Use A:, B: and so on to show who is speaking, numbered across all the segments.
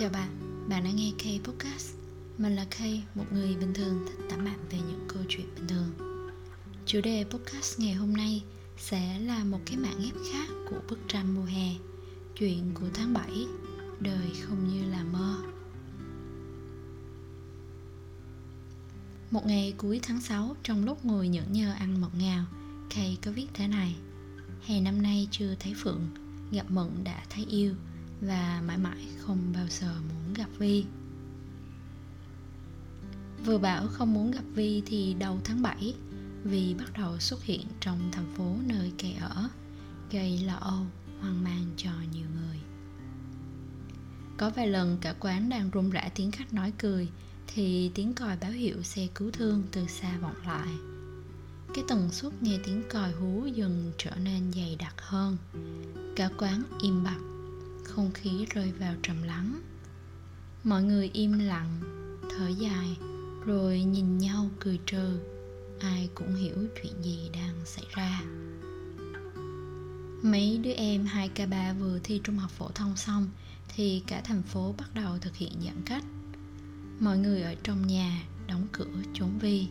A: Chào bạn, bạn đã nghe K Podcast. Mình là K, một người bình thường thích tản mạn về những câu chuyện bình thường. Chủ đề podcast ngày hôm nay sẽ là một cái mạng ghép khác của bức tranh mùa hè Chuyện của tháng 7, đời không như là mơ. Một ngày cuối tháng 6 trong lúc ngồi nhẫn nhơ ăn mận ngào Kay có viết thế này. Hè năm nay chưa thấy Phượng Gặp Mận đã thấy yêu Và mãi mãi không bao giờ Vi. Vừa bảo không muốn gặp Vi thì đầu tháng 7 Vi bắt đầu xuất hiện trong thành phố nơi Kay ở Gây lo âu, hoang mang cho nhiều người. Có vài lần cả quán đang rung rã tiếng khách nói cười Thì tiếng còi báo hiệu xe cứu thương từ xa vọng lại. Cái tần suất nghe tiếng còi hú dần trở nên dày đặc hơn. Cả quán im bặt không khí rơi vào trầm lắng mọi người im lặng, thở dài, rồi nhìn nhau cười trừ. Ai cũng hiểu chuyện gì đang xảy ra. Mấy đứa em 2K3 vừa thi trung học phổ thông xong, thì cả thành phố bắt đầu thực hiện giãn cách. Mọi người ở trong nhà đóng cửa trốn vi.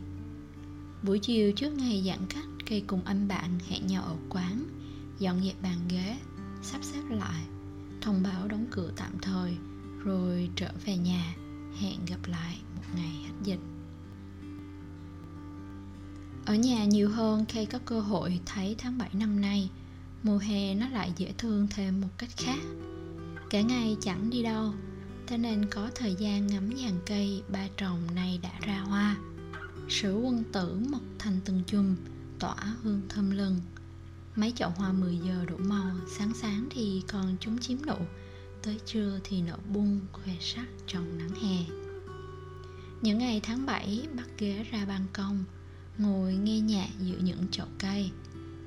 A: Buổi chiều trước ngày giãn cách, Cây cùng anh bạn hẹn nhau ở quán, Dọn dẹp bàn ghế, Sắp xếp lại, Thông báo đóng cửa tạm thời. Rồi trở về nhà. Hẹn gặp lại một ngày hết dịch. Ở nhà nhiều hơn khi có cơ hội thấy tháng 7 năm nay. Mùa hè nó lại dễ thương thêm một cách khác. Cả ngày chẳng đi đâu, Thế nên có thời gian ngắm dàn cây ba trồng này đã ra hoa. Sử quân tử mọc thành từng chùm, Tỏa hương thơm lừng. Mấy chậu hoa 10 giờ đổ màu, Sáng sáng thì còn chúng chiếm nụ. Tới trưa thì nở bung khoe sắc trong nắng hè. Những ngày tháng 7 bắt ghế ra ban công, Ngồi nghe nhạc giữa những chậu cây,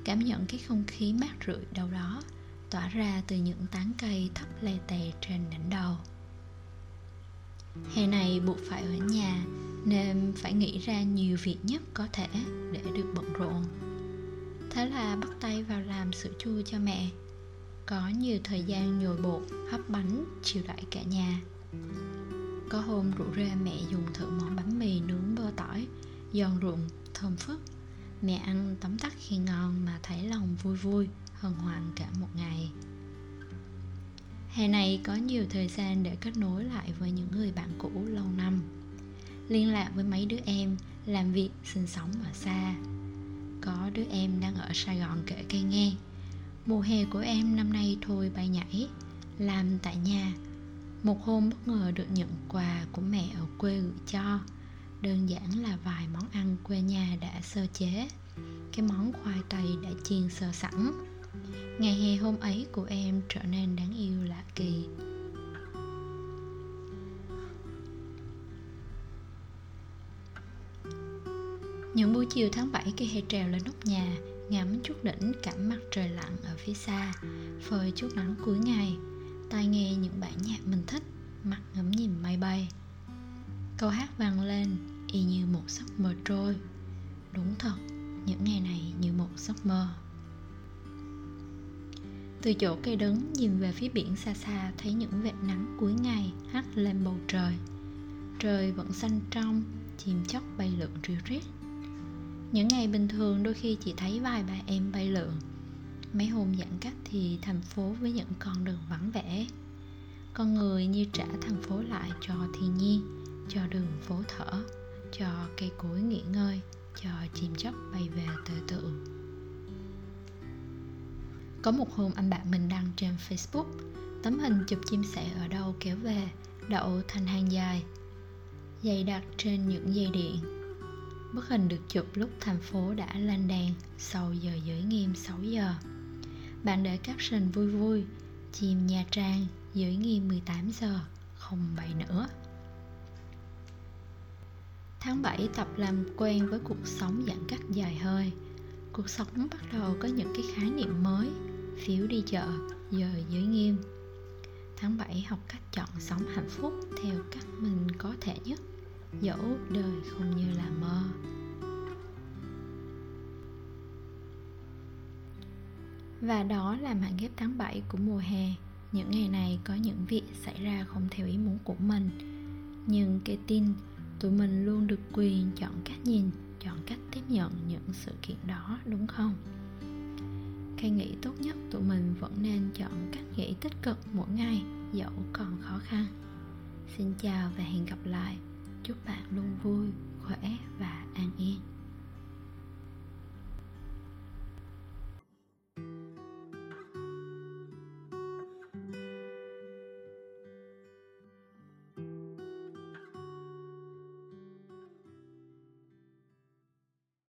A: Cảm nhận cái không khí mát rượi đâu đó, Tỏa ra từ những tán cây thấp lè tè trên đỉnh đầu. Hè này buộc phải ở nhà, nên phải nghĩ ra nhiều việc nhất có thể để được bận rộn. Thế là bắt tay vào làm sữa chua cho mẹ có nhiều thời gian nhồi bột, hấp bánh, chiều đãi cả nhà. Có hôm rủ ra mẹ dùng thử món bánh mì nướng bơ tỏi, giòn rụm thơm phức. Mẹ ăn tấm tắc khi ngon mà thấy lòng vui vui, hân hoan cả một ngày. Hè này có nhiều thời gian để kết nối lại với những người bạn cũ lâu năm. Liên lạc với mấy đứa em, làm việc, sinh sống ở xa. Có đứa em đang ở sài gòn kể cây nghe mùa hè của em năm nay thôi bay nhảy, làm tại nhà. Một hôm bất ngờ được nhận quà của mẹ ở quê gửi cho. Đơn giản là vài món ăn quê nhà đã sơ chế. Cái món khoai tây đã chiên sơ sẵn. Ngày hè hôm ấy của em trở nên đáng yêu lạ kỳ. Những buổi chiều tháng 7 khi hè trèo lên nóc nhà. Ngắm chút đỉnh cảm mặt trời lặn ở phía xa, Phơi chút nắng cuối ngày. Tai nghe những bản nhạc mình thích Mặt ngắm nhìn mây bay. Câu hát vang lên, Y như một giấc mơ trôi. Đúng thật, Những ngày này như một giấc mơ. Từ chỗ cây đứng nhìn về phía biển xa xa, Thấy những vệt nắng cuối ngày hắt lên bầu trời. Trời vẫn xanh trong, Chim chóc bay lượn ríu rít những ngày bình thường đôi khi chỉ thấy vài bà em bay lượn. Mấy hôm giãn cách thì thành phố với những con đường vắng vẻ. Con người như trả thành phố lại cho thiên nhiên, cho đường phố thở, cho cây cối nghỉ ngơi, cho chim chóc bay về tự tự có một hôm anh bạn mình đăng trên facebook, tấm hình chụp chim sẻ ở đâu kéo về, đậu thành hàng dài, dày đặt trên những dây điện. Bức hình được chụp lúc thành phố đã lên đèn sau giờ giới nghiêm 6 giờ. Bạn để caption vui vui, chim Nha Trang, giới nghiêm 18 giờ, không bậy nữa. Tháng 7 tập làm quen với cuộc sống giãn cách dài hơi. Cuộc sống bắt đầu có những cái khái niệm mới, phiếu đi chợ, giờ giới nghiêm. Tháng 7 học cách chọn sống hạnh phúc theo cách mình có thể nhất dẫu đời không như là mơ. Và đó là màn ghép tháng 7 của mùa hè. Những ngày này có những việc xảy ra không theo ý muốn của mình. Nhưng cái tin tụi mình luôn được quyền chọn cách nhìn, chọn cách tiếp nhận những sự kiện đó, đúng không? Khi nghĩ tốt nhất tụi mình vẫn nên chọn cách nghĩ tích cực mỗi ngày, dẫu còn khó khăn. Xin chào và hẹn gặp lại chúc bạn luôn vui khỏe và an yên.